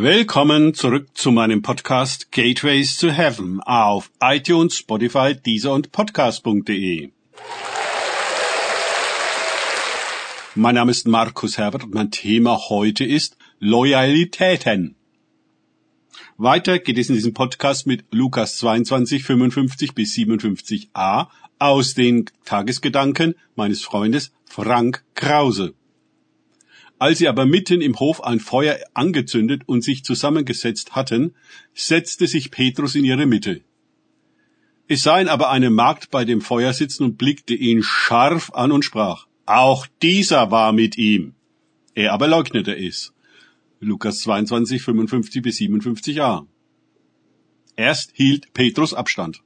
Willkommen zurück zu meinem Podcast Gateways to Heaven auf iTunes, Spotify, Deezer und Podcast.de. Mein Name ist Markus Herbert und mein Thema heute ist Loyalitäten. Weiter geht es in diesem Podcast mit Lukas 22, 55 bis 57a aus den Tagesgedanken meines Freundes Frank Krause. Als sie aber mitten im Hof ein Feuer angezündet und sich zusammengesetzt hatten, setzte sich Petrus in ihre Mitte. Es sah ihn aber eine Magd bei dem Feuer sitzen und blickte ihn scharf an und sprach, auch dieser war mit ihm. Er aber leugnete es. Lukas 22, 55 bis 57a. Erst hielt Petrus Abstand.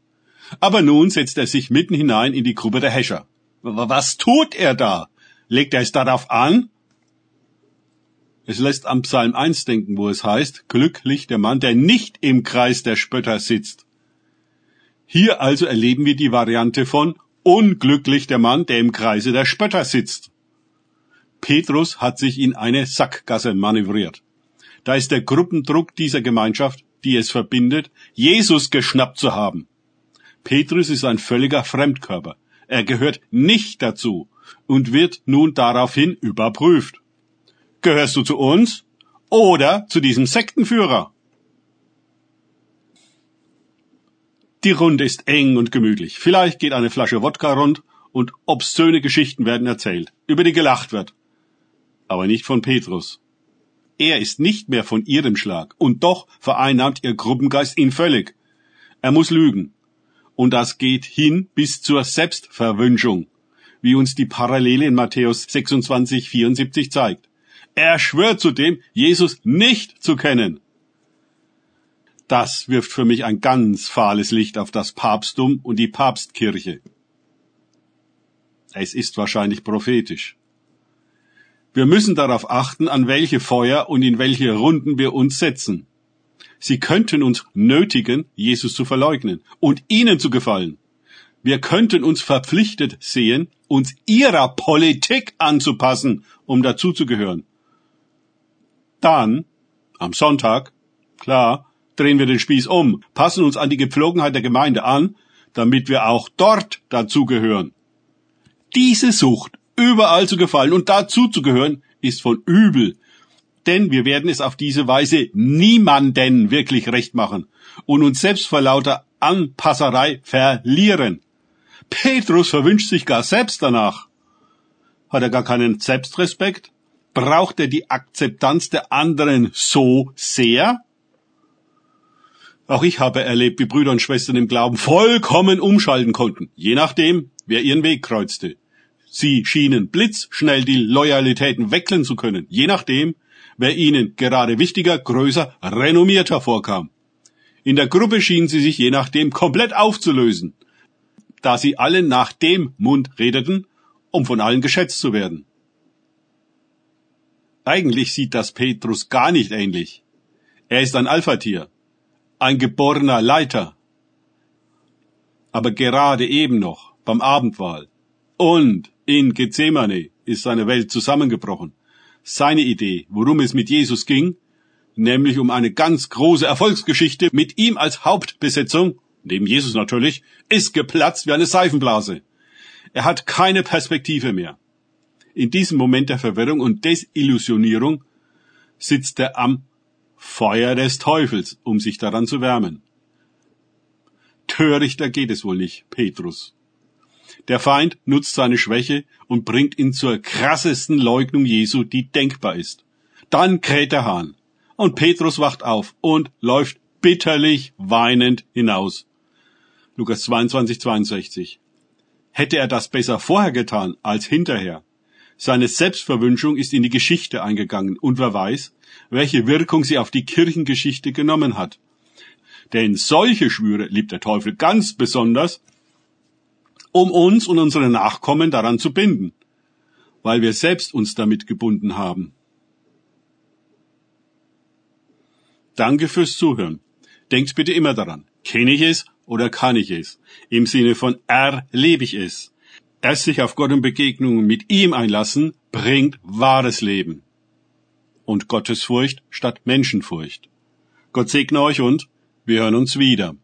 Aber nun setzt er sich mitten hinein in die Gruppe der Häscher. Was tut er da? Legt er es darauf an? Es lässt am Psalm 1 denken, wo es heißt, glücklich der Mann, der nicht im Kreis der Spötter sitzt. Hier also erleben wir die Variante von unglücklich der Mann, der im Kreise der Spötter sitzt. Petrus hat sich in eine Sackgasse manövriert. Da ist der Gruppendruck dieser Gemeinschaft, die es verbindet, Jesus geschnappt zu haben. Petrus ist ein völliger Fremdkörper. Er gehört nicht dazu und wird nun daraufhin überprüft. Gehörst du zu uns oder zu diesem Sektenführer? Die Runde ist eng und gemütlich. Vielleicht geht eine Flasche Wodka rund und obszöne Geschichten werden erzählt, über die gelacht wird. Aber nicht von Petrus. Er ist nicht mehr von ihrem Schlag, und doch vereinnahmt ihr Gruppengeist ihn völlig. Er muss lügen. Und das geht hin bis zur Selbstverwünschung, wie uns die Parallele in Matthäus 26, 74 zeigt. Er schwört zudem, Jesus nicht zu kennen. Das wirft für mich ein ganz fahles Licht auf das Papsttum und die Papstkirche. Es ist wahrscheinlich prophetisch. Wir müssen darauf achten, an welche Feuer und in welche Runden wir uns setzen. Sie könnten uns nötigen, Jesus zu verleugnen und ihnen zu gefallen. Wir könnten uns verpflichtet sehen, uns ihrer Politik anzupassen, um dazuzugehören. Dann, am Sonntag, klar, drehen wir den Spieß um, passen uns an die Gepflogenheit der Gemeinde an, damit wir auch dort dazugehören. Diese Sucht, überall zu gefallen und dazuzugehören, ist von übel, denn wir werden es auf diese Weise niemanden wirklich recht machen und uns selbst vor lauter Anpasserei verlieren. Petrus verwünscht sich gar selbst danach. Hat er gar keinen Selbstrespekt? Braucht er die Akzeptanz der anderen so sehr? Auch ich habe erlebt, wie Brüder und Schwestern im Glauben vollkommen umschalten konnten, je nachdem, wer ihren Weg kreuzte. Sie schienen blitzschnell die Loyalitäten wechseln zu können, je nachdem, wer ihnen gerade wichtiger, größer, renommierter vorkam. In der Gruppe schienen sie sich je nachdem komplett aufzulösen, da sie alle nach dem Mund redeten, um von allen geschätzt zu werden. Eigentlich sieht das Petrus gar nicht ähnlich. Er ist ein Alphatier, ein geborener Leiter. Aber gerade eben noch beim Abendwahl und in Gethsemane ist seine Welt zusammengebrochen. Seine Idee, worum es mit Jesus ging, nämlich um eine ganz große Erfolgsgeschichte mit ihm als Hauptbesetzung, neben Jesus natürlich, ist geplatzt wie eine Seifenblase. Er hat keine Perspektive mehr. In diesem Moment der Verwirrung und Desillusionierung sitzt er am Feuer des Teufels, um sich daran zu wärmen. Törichter geht es wohl nicht, Petrus. Der Feind nutzt seine Schwäche und bringt ihn zur krassesten Leugnung Jesu, die denkbar ist. Dann kräht der Hahn. Und Petrus wacht auf und läuft bitterlich weinend hinaus. Lukas 22, 62. Hätte er das besser vorher getan als hinterher, seine Selbstverwünschung ist in die Geschichte eingegangen und wer weiß, welche Wirkung sie auf die Kirchengeschichte genommen hat. Denn solche Schwüre liebt der Teufel ganz besonders, um uns und unsere Nachkommen daran zu binden, weil wir selbst uns damit gebunden haben. Danke fürs Zuhören. Denkt bitte immer daran, kenne ich es oder kann ich es? Im Sinne von erlebe ich es. Erst sich auf Gott und Begegnungen mit ihm einlassen, bringt wahres Leben. und Gottesfurcht statt Menschenfurcht. Gott segne euch und wir hören uns wieder.